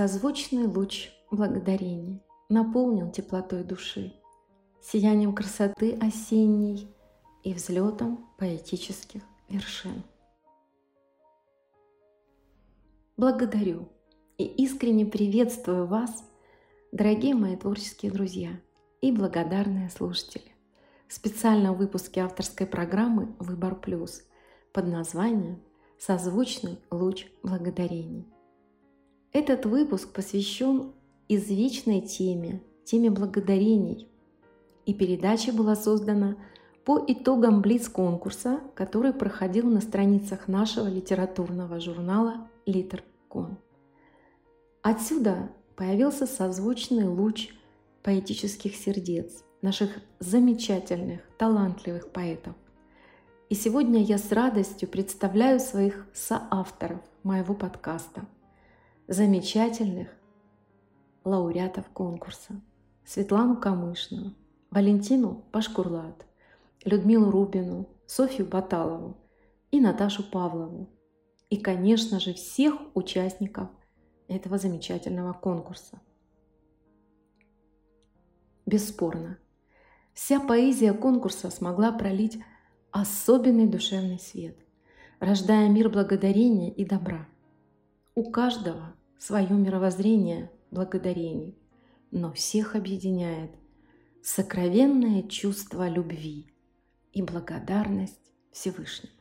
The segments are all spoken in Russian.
Созвучный луч благодарения наполнил теплотой души, сиянием красоты осенней и взлетом поэтических вершин. Благодарю и искренне приветствую вас, дорогие мои творческие друзья и благодарные слушатели, в специальном выпуске авторской программы «Выбор плюс» под названием «Созвучный луч благодарений». Этот выпуск посвящен извечной теме, теме благодарений, и передача была создана по итогам Блиц-конкурса, который проходил на страницах нашего литературного журнала «Литеркон». Отсюда появился созвучный луч поэтических сердец наших замечательных, талантливых поэтов. И сегодня я с радостью представляю своих соавторов моего подкаста, замечательных лауреатов конкурса Светлану Камышину, Валентину Пашкурлат, Людмилу Рубину, Софью Баталову и Наташу Павлову. И, конечно же, всех участников этого замечательного конкурса. Бесспорно, вся поэзия конкурса смогла пролить особенный душевный свет, рождая мир благодарения и добра. У каждого свое мировоззрение благодарений, но всех объединяет сокровенное чувство любви и благодарность Всевышнему.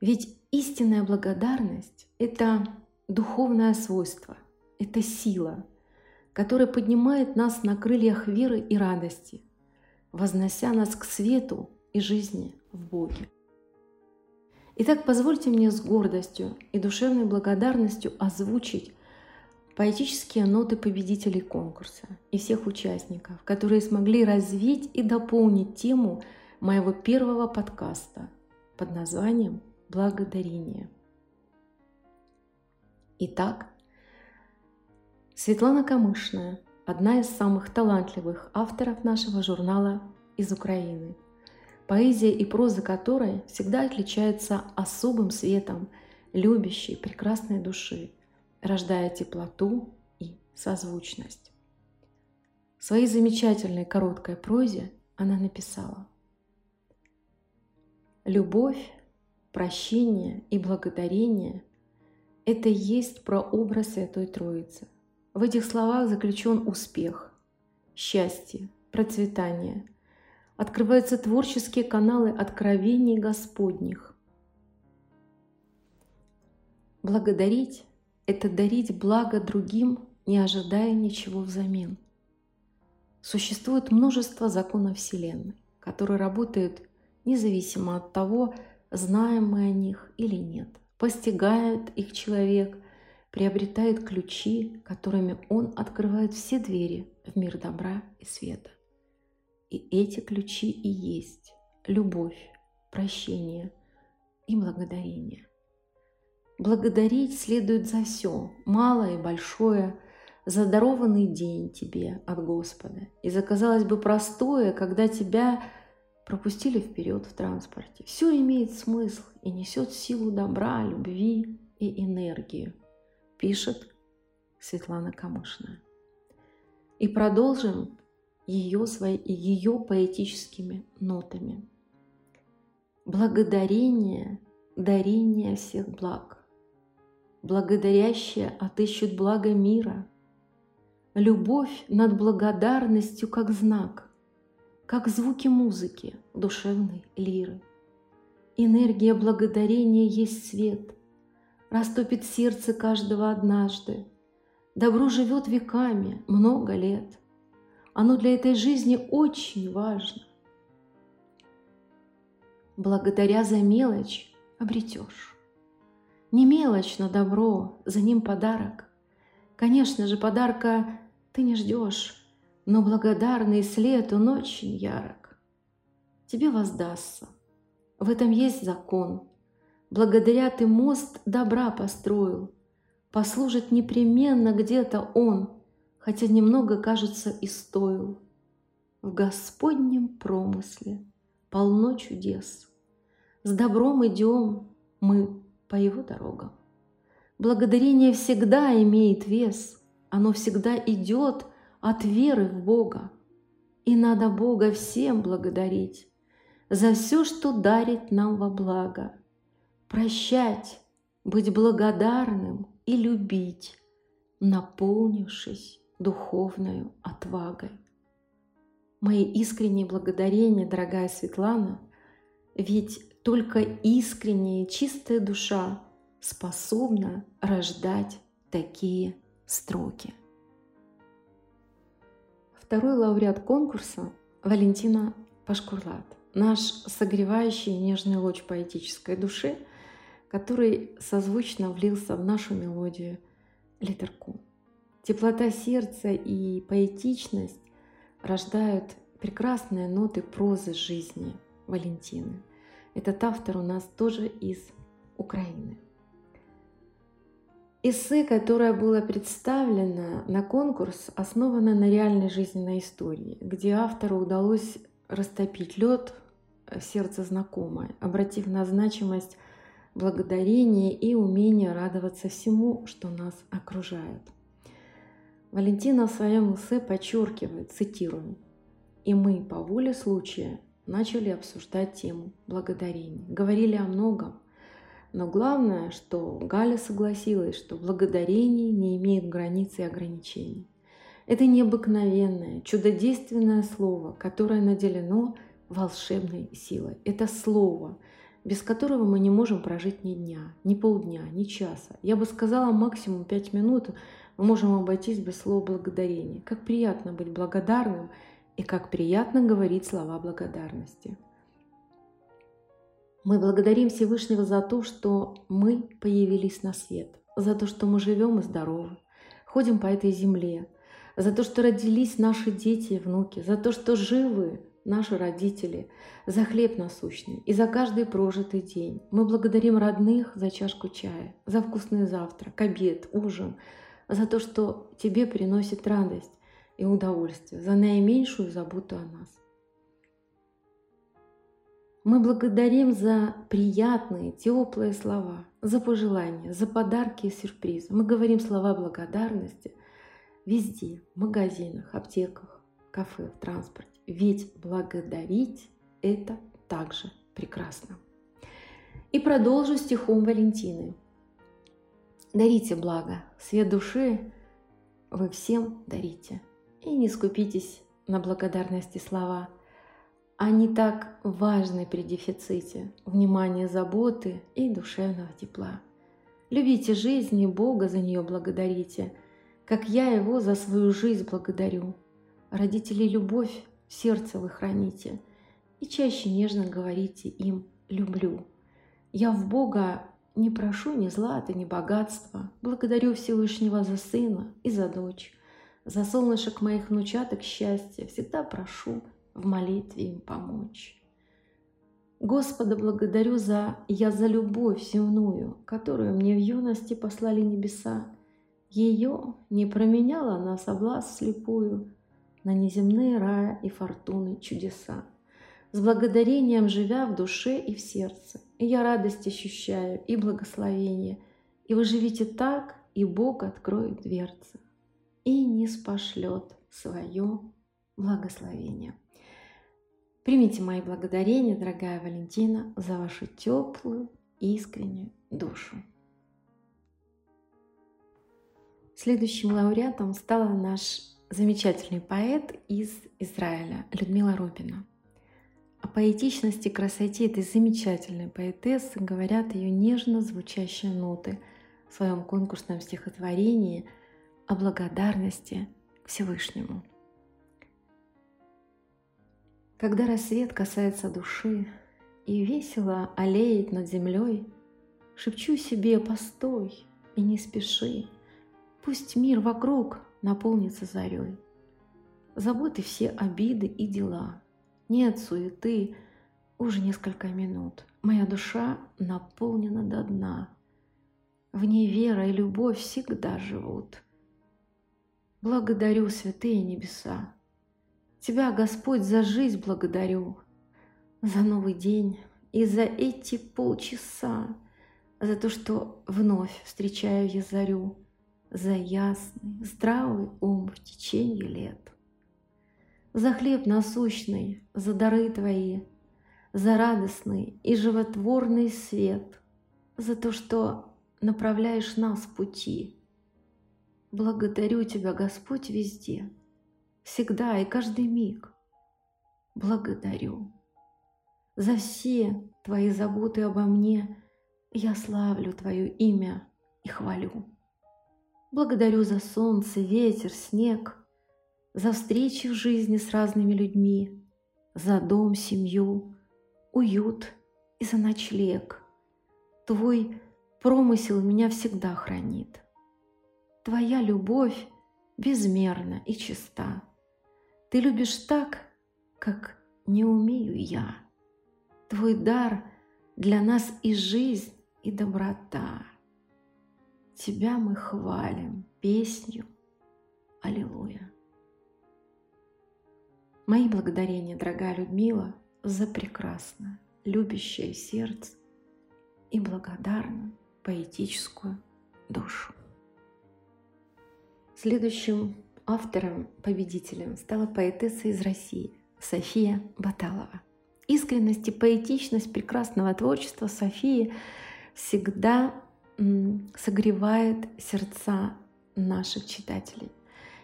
Ведь истинная благодарность – это духовное свойство, это сила, которая поднимает нас на крыльях веры и радости, вознося нас к свету и жизни в Боге. Итак, позвольте мне с гордостью и душевной благодарностью озвучить поэтические ноты победителей конкурса и всех участников, которые смогли развить и дополнить тему моего первого подкаста под названием «Благодарение». Итак, Светлана Камышная, одна из самых талантливых авторов нашего журнала из Украины, поэзия и проза которой всегда отличаются особым светом любящей, прекрасной души, рождая теплоту и созвучность. В своей замечательной короткой прозе она написала «Любовь, прощение и благодарение – это и есть прообраз Святой Троицы. В этих словах заключен успех, счастье, процветание. Открываются творческие каналы откровений Господних. Благодарить – это дарить благо другим, не ожидая ничего взамен. Существует множество законов Вселенной, которые работают независимо от того, знаем мы о них или нет постигает их человек, приобретает ключи, которыми он открывает все двери в мир добра и света. И эти ключи и есть любовь, прощение и благодарение. Благодарить следует за все, малое и большое, за дарованный день тебе от Господа. И за, казалось бы, простое, когда тебя пропустили вперед в транспорте. Все имеет смысл и несет силу добра, любви и энергии, пишет Светлана Камышная. И продолжим ее, свои, ее поэтическими нотами. Благодарение, дарение всех благ. Благодарящие отыщут благо мира. Любовь над благодарностью как знак – как звуки музыки, душевной лиры. Энергия благодарения есть свет, растопит сердце каждого однажды. Добро живет веками, много лет. Оно для этой жизни очень важно. Благодаря за мелочь обретешь. Не мелочь, но добро, за ним подарок. Конечно же, подарка ты не ждешь, но благодарный след он очень ярок. Тебе воздастся. В этом есть закон. Благодаря ты мост добра построил. Послужит непременно где-то он, хотя немного, кажется, и стоил. В Господнем промысле полно чудес. С добром идем мы по его дорогам. Благодарение всегда имеет вес, оно всегда идет от веры в Бога. И надо Бога всем благодарить за все, что дарит нам во благо. Прощать, быть благодарным и любить, наполнившись духовной отвагой. Мои искренние благодарения, дорогая Светлана, ведь только искренняя чистая душа способна рождать такие строки. Второй лауреат конкурса – Валентина Пашкурлат, наш согревающий нежный луч поэтической души, который созвучно влился в нашу мелодию литерку. Теплота сердца и поэтичность рождают прекрасные ноты прозы жизни Валентины. Этот автор у нас тоже из Украины. Эссе, которое было представлено на конкурс, основано на реальной жизненной истории, где автору удалось растопить лед в сердце знакомое, обратив на значимость благодарения и умение радоваться всему, что нас окружает. Валентина в своем эссе подчеркивает, цитирую, «И мы по воле случая начали обсуждать тему благодарения. Говорили о многом, но главное, что Галя согласилась, что благодарение не имеет границ и ограничений. Это необыкновенное, чудодейственное слово, которое наделено волшебной силой. Это слово, без которого мы не можем прожить ни дня, ни полдня, ни часа. Я бы сказала максимум пять минут мы можем обойтись без слова благодарения. Как приятно быть благодарным и как приятно говорить слова благодарности. Мы благодарим Всевышнего за то, что мы появились на свет, за то, что мы живем и здоровы, ходим по этой земле, за то, что родились наши дети и внуки, за то, что живы наши родители, за хлеб насущный и за каждый прожитый день. Мы благодарим родных за чашку чая, за вкусный завтрак, обед, ужин, за то, что тебе приносит радость и удовольствие, за наименьшую заботу о нас. Мы благодарим за приятные, теплые слова, за пожелания, за подарки и сюрпризы. Мы говорим слова благодарности везде, в магазинах, аптеках, кафе, в транспорте. Ведь благодарить – это также прекрасно. И продолжу стихом Валентины. Дарите благо, свет души вы всем дарите. И не скупитесь на благодарности слова – они так важны при дефиците внимания, заботы и душевного тепла. Любите жизнь и Бога за нее благодарите, как я его за свою жизнь благодарю. Родителей любовь в сердце вы храните и чаще нежно говорите им «люблю». Я в Бога не прошу ни злата, ни богатства, благодарю Всевышнего за сына и за дочь, за солнышек моих внучаток счастья, всегда прошу – в молитве им помочь. Господа благодарю за «Я за любовь земную, которую мне в юности послали небеса. Ее не променяла на соблазн слепую, на неземные рая и фортуны чудеса. С благодарением живя в душе и в сердце, и я радость ощущаю и благословение, и вы живите так, и Бог откроет дверцы, и не спошлет свое благословение. Примите мои благодарения, дорогая Валентина, за вашу теплую, искреннюю душу. Следующим лауреатом стала наш замечательный поэт из Израиля Людмила Робина. О поэтичности красоте этой замечательной поэтессы говорят ее нежно звучащие ноты в своем конкурсном стихотворении о благодарности Всевышнему. Когда рассвет касается души и весело олеет над землей, Шепчу себе «постой» и не спеши, Пусть мир вокруг наполнится зарей. Заботы все обиды и дела, Нет суеты, уже несколько минут. Моя душа наполнена до дна. В ней вера и любовь всегда живут. Благодарю святые небеса, Тебя, Господь, за жизнь благодарю, за новый день и за эти полчаса, за то, что вновь встречаю я зарю, за ясный, здравый ум в течение лет. За хлеб насущный, за дары Твои, за радостный и животворный свет, за то, что направляешь нас пути. Благодарю Тебя, Господь, везде, всегда и каждый миг. Благодарю. За все Твои заботы обо мне я славлю Твое имя и хвалю. Благодарю за солнце, ветер, снег, за встречи в жизни с разными людьми, за дом, семью, уют и за ночлег. Твой промысел меня всегда хранит. Твоя любовь безмерна и чиста. Ты любишь так, как не умею я. Твой дар для нас и жизнь, и доброта. Тебя мы хвалим песню Аллилуйя. Мои благодарения, дорогая Людмила, за прекрасное, любящее сердце и благодарную поэтическую душу. Следующим автором-победителем стала поэтесса из России София Баталова. Искренность и поэтичность прекрасного творчества Софии всегда согревает сердца наших читателей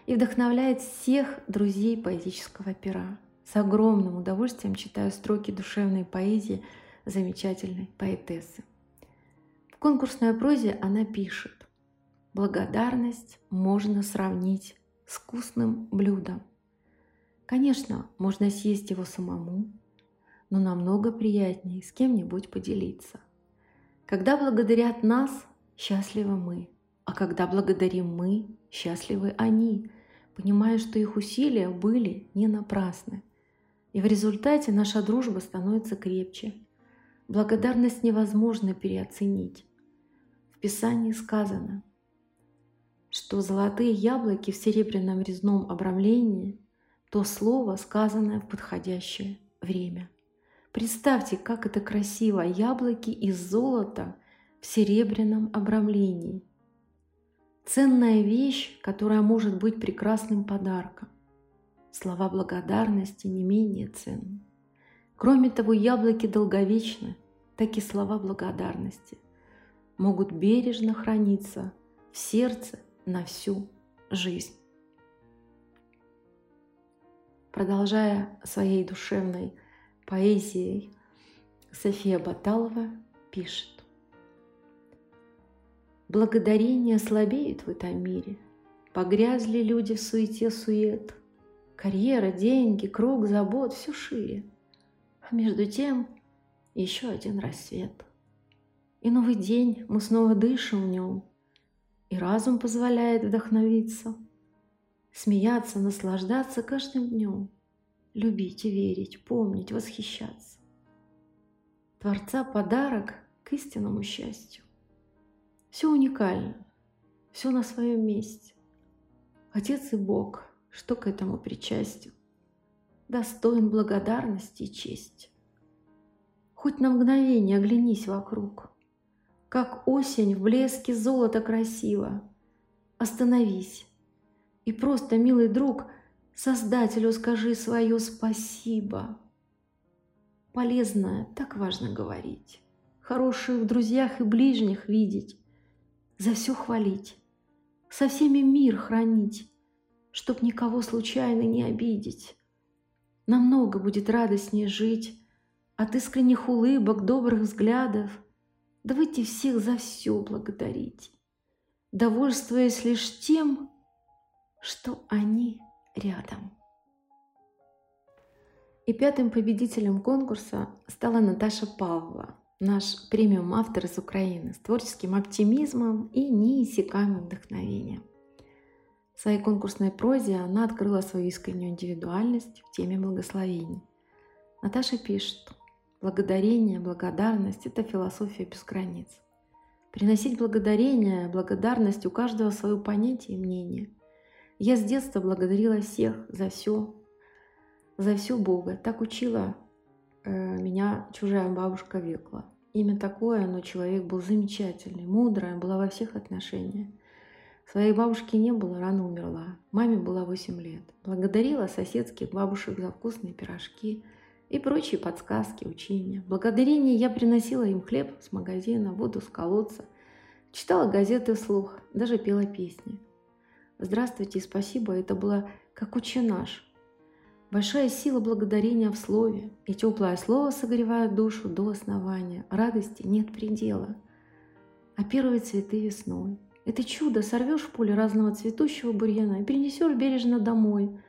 и вдохновляет всех друзей поэтического пера. С огромным удовольствием читаю строки душевной поэзии замечательной поэтессы. В конкурсной прозе она пишет «Благодарность можно сравнить с вкусным блюдом. Конечно, можно съесть его самому, но намного приятнее с кем-нибудь поделиться. Когда благодарят нас, счастливы мы, а когда благодарим мы, счастливы они, понимая, что их усилия были не напрасны. И в результате наша дружба становится крепче. Благодарность невозможно переоценить. В Писании сказано, что золотые яблоки в серебряном резном обрамлении – то слово, сказанное в подходящее время – Представьте, как это красиво, яблоки из золота в серебряном обрамлении. Ценная вещь, которая может быть прекрасным подарком. Слова благодарности не менее ценны. Кроме того, яблоки долговечны, так и слова благодарности могут бережно храниться в сердце на всю жизнь. Продолжая своей душевной поэзией София Баталова пишет. Благодарение слабеют в этом мире. Погрязли люди в суете-сует. Карьера, деньги, круг забот все шире. А между тем еще один рассвет. И новый день, мы снова дышим в нем. И разум позволяет вдохновиться, Смеяться, наслаждаться каждым днем любить и верить, помнить, восхищаться. Творца подарок к истинному счастью. Все уникально, все на своем месте. Отец и Бог, что к этому причастен, достоин благодарности и чести. Хоть на мгновение оглянись вокруг, как осень в блеске золота красиво. Остановись и просто, милый друг, Создателю скажи свое спасибо. Полезно, так важно говорить. Хороших в друзьях и ближних видеть. За все хвалить. Со всеми мир хранить, Чтоб никого случайно не обидеть. Намного будет радостнее жить От искренних улыбок, добрых взглядов. Давайте всех за все благодарить, Довольствуясь лишь тем, что они рядом. И пятым победителем конкурса стала Наташа Павлова, наш премиум-автор из Украины с творческим оптимизмом и неиссякаемым вдохновением. В своей конкурсной прозе она открыла свою искреннюю индивидуальность в теме благословений. Наташа пишет, благодарение, благодарность – это философия без границ. Приносить благодарение, благодарность у каждого свое понятие и мнение – я с детства благодарила всех за все, за все Бога. Так учила меня чужая бабушка Векла. имя такое, но человек был замечательный, мудрая, была во всех отношениях. Своей бабушки не было, рано умерла. Маме было 8 лет. Благодарила соседских бабушек за вкусные пирожки и прочие подсказки, учения. Благодарение я приносила им хлеб с магазина, воду с колодца, читала газеты вслух, даже пела песни. «Здравствуйте и спасибо» — это было как «Учи наш», Большая сила благодарения в слове, и теплое слово согревает душу до основания. Радости нет предела. А первые цветы весной. Это чудо сорвешь в поле разного цветущего бурьяна и перенесешь бережно домой.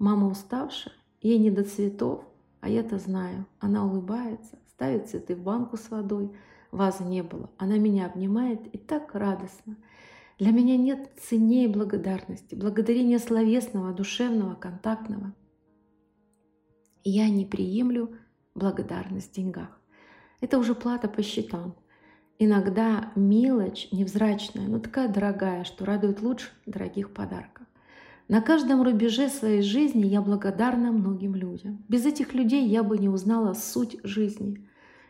Мама уставшая, ей не до цветов, а я-то знаю. Она улыбается, ставит цветы в банку с водой. Вазы не было. Она меня обнимает и так радостно. Для меня нет ценнее благодарности, благодарения словесного, душевного, контактного – я не приемлю благодарность в деньгах. Это уже плата по счетам. Иногда мелочь невзрачная, но такая дорогая, что радует лучше дорогих подарков. На каждом рубеже своей жизни я благодарна многим людям. Без этих людей я бы не узнала суть жизни.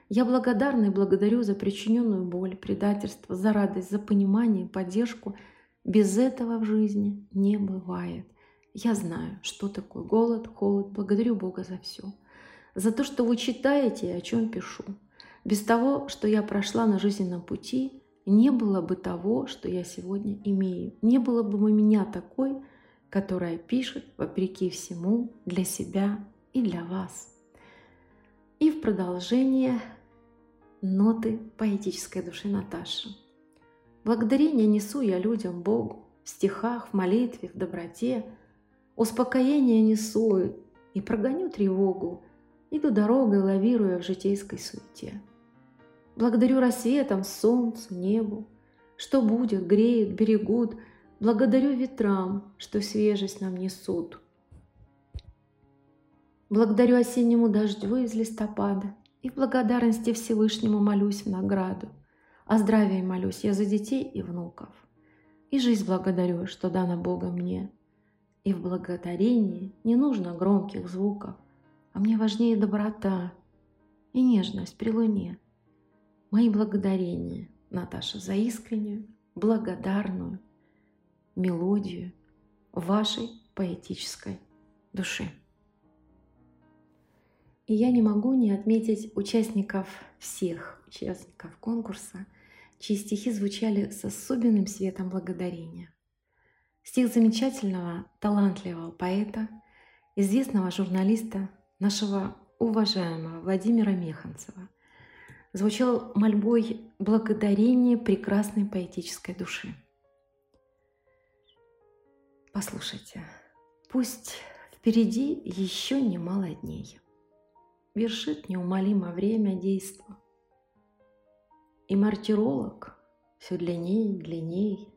Я благодарна и благодарю за причиненную боль, предательство, за радость, за понимание, поддержку. Без этого в жизни не бывает. Я знаю, что такое голод, холод. Благодарю Бога за все. За то, что вы читаете и о чем пишу. Без того, что я прошла на жизненном пути, не было бы того, что я сегодня имею. Не было бы меня такой, которая пишет, вопреки всему, для себя и для вас. И в продолжение ноты поэтической души Наташи. Благодарение несу я людям, Богу, в стихах, в молитве, в доброте – Успокоение несу и прогоню тревогу, Иду дорогой, лавируя в житейской суете. Благодарю рассветом, солнцу, небу, Что будет, греют, берегут, Благодарю ветрам, что свежесть нам несут. Благодарю осеннему дождю из листопада И в благодарности Всевышнему молюсь в награду. О здравии молюсь я за детей и внуков. И жизнь благодарю, что дана Богом мне — и в благодарении не нужно громких звуков, а мне важнее доброта и нежность при луне. Мои благодарения, Наташа, за искреннюю, благодарную мелодию вашей поэтической души. И я не могу не отметить участников всех участников конкурса, чьи стихи звучали с особенным светом благодарения. Стих замечательного, талантливого поэта, известного журналиста, нашего уважаемого Владимира Механцева, звучал мольбой благодарения прекрасной поэтической души. Послушайте, пусть впереди еще немало дней. Вершит неумолимо время действа. И мартиролог все длиннее и длиннее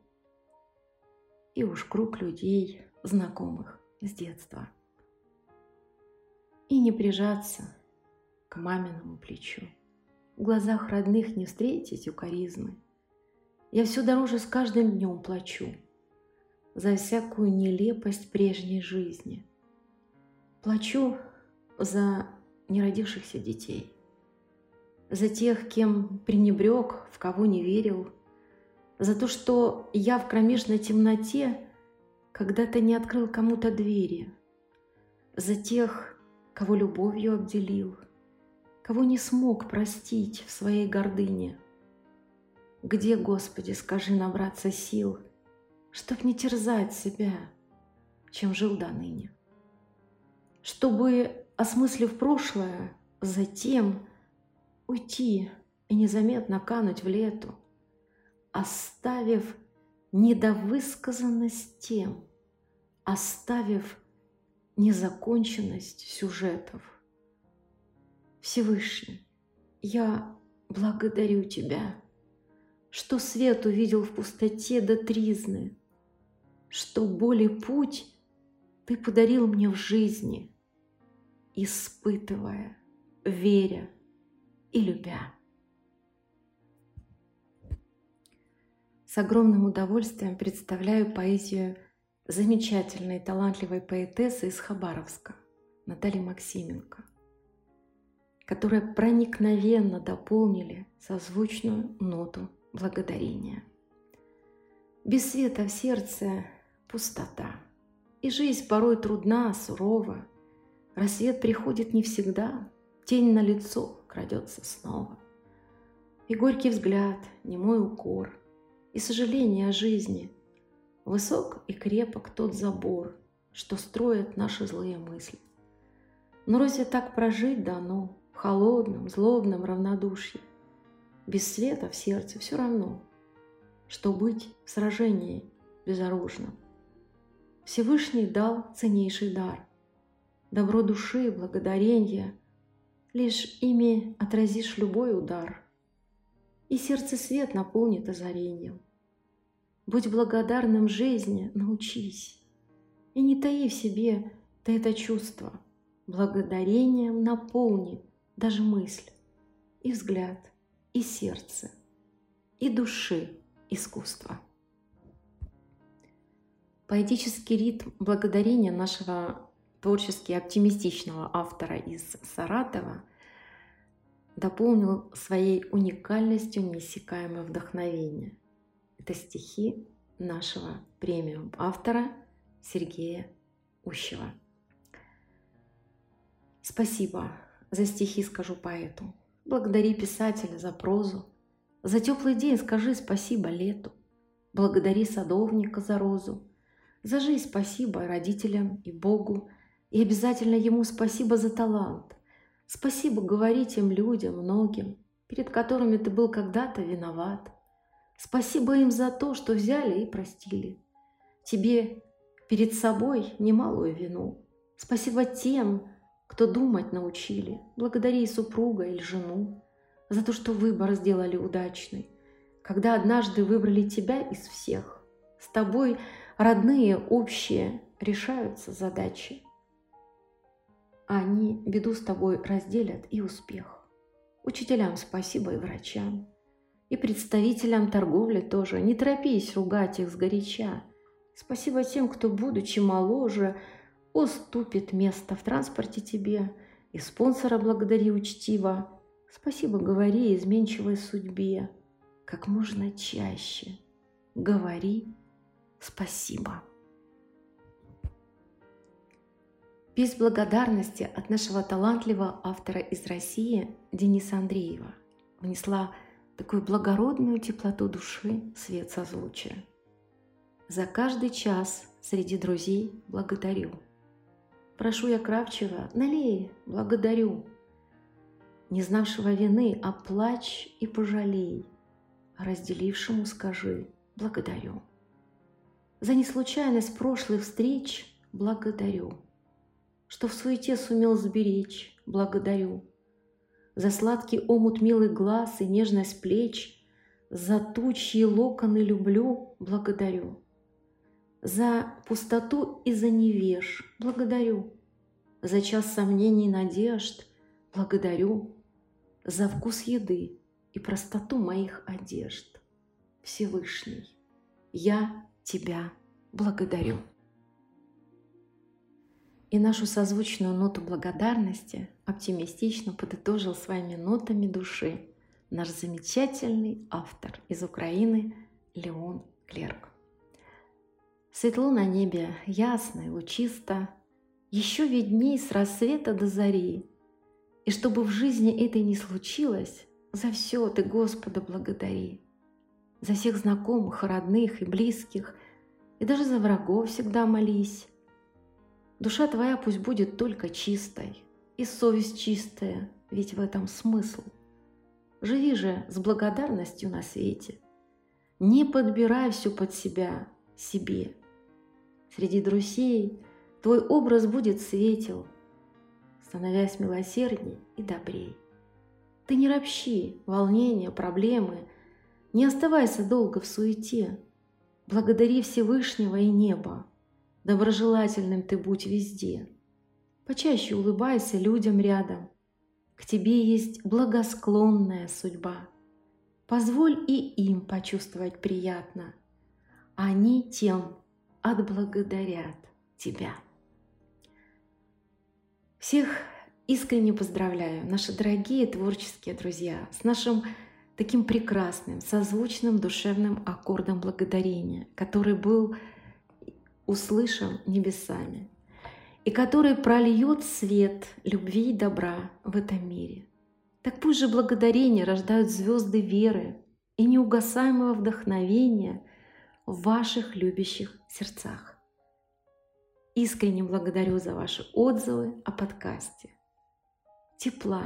и уж круг людей, знакомых с детства. И не прижаться к маминому плечу. В глазах родных не встретить укоризмы. Я все дороже с каждым днем плачу за всякую нелепость прежней жизни. Плачу за неродившихся детей, за тех, кем пренебрег, в кого не верил – за то, что я в кромешной темноте когда-то не открыл кому-то двери, за тех, кого любовью обделил, кого не смог простить в своей гордыне. Где, Господи, скажи набраться сил, чтоб не терзать себя, чем жил до ныне? Чтобы, осмыслив прошлое, затем уйти и незаметно кануть в лету – оставив недовысказанность тем, оставив незаконченность сюжетов. Всевышний, я благодарю Тебя, что свет увидел в пустоте до тризны, что боли путь Ты подарил мне в жизни, испытывая, веря и любя. С огромным удовольствием представляю поэзию замечательной, талантливой поэтессы из Хабаровска Натальи Максименко. которые проникновенно дополнили созвучную ноту благодарения. Без света в сердце пустота, и жизнь порой трудна, сурова. Рассвет приходит не всегда, тень на лицо крадется снова. И горький взгляд, немой укор, и сожаление о жизни. Высок и крепок тот забор, что строят наши злые мысли. Но разве так прожить дано в холодном, злобном равнодушии? Без света в сердце все равно, что быть в сражении безоружным. Всевышний дал ценнейший дар. Добро души, благодарение, лишь ими отразишь любой удар. И сердце свет наполнит озарением. Будь благодарным жизни, научись. И не таи в себе ты это чувство. Благодарением наполни даже мысль, и взгляд, и сердце, и души искусства. Поэтический ритм благодарения нашего творчески оптимистичного автора из Саратова дополнил своей уникальностью неиссякаемое вдохновение. Это стихи нашего премиум автора Сергея Ущева. Спасибо за стихи скажу поэту. Благодари писателя за прозу. За теплый день скажи спасибо лету. Благодари садовника за розу. За жизнь спасибо родителям и Богу. И обязательно ему спасибо за талант. Спасибо говори тем людям, многим, перед которыми ты был когда-то виноват. Спасибо им за то, что взяли и простили. Тебе перед собой немалую вину. Спасибо тем, кто думать научили. Благодари супруга или жену за то, что выбор сделали удачный. Когда однажды выбрали тебя из всех, с тобой родные, общие, решаются задачи. Они беду с тобой разделят и успех. Учителям спасибо и врачам. И представителям торговли тоже. Не торопись ругать их сгоряча. Спасибо тем, кто, будучи моложе, уступит место в транспорте тебе, и спонсора благодари учтиво. Спасибо говори изменчивой судьбе. Как можно чаще говори спасибо. Без благодарности от нашего талантливого автора из России Дениса Андреева внесла такую благородную теплоту души свет созвучия. За каждый час среди друзей благодарю – Прошу я Кравчева, налей, благодарю. Не знавшего вины, оплачь и пожалей, разделившему скажи, благодарю. За неслучайность прошлых встреч благодарю, что в суете сумел сберечь, благодарю. За сладкий омут милых глаз и нежность плеч, за тучьи локоны люблю, благодарю за пустоту и за невеж. Благодарю. За час сомнений и надежд. Благодарю. За вкус еды и простоту моих одежд. Всевышний, я Тебя благодарю. И нашу созвучную ноту благодарности оптимистично подытожил своими нотами души наш замечательный автор из Украины Леон Клерк. Светло на небе, ясно и лучисто, Еще видней с рассвета до зари. И чтобы в жизни этой не случилось, За все ты Господа благодари. За всех знакомых, родных и близких, И даже за врагов всегда молись. Душа твоя пусть будет только чистой, И совесть чистая, ведь в этом смысл. Живи же с благодарностью на свете. Не подбирай все под себя, себе – Среди друзей твой образ будет светел, становясь милосердней и добрей. Ты не ропщи, волнения, проблемы, не оставайся долго в суете. Благодари Всевышнего и неба, доброжелательным ты будь везде. Почаще улыбайся людям рядом, к тебе есть благосклонная судьба. Позволь и им почувствовать приятно. Они тем отблагодарят тебя. Всех искренне поздравляю, наши дорогие творческие друзья, с нашим таким прекрасным, созвучным душевным аккордом благодарения, который был услышан небесами и который прольет свет любви и добра в этом мире. Так пусть же благодарение рождают звезды веры и неугасаемого вдохновения в ваших любящих сердцах. Искренне благодарю за ваши отзывы о подкасте. Тепла,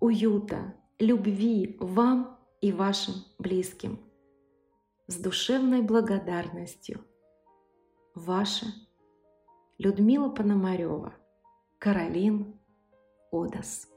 уюта, любви вам и вашим близким. С душевной благодарностью. Ваша Людмила Пономарева, Каролин Одас.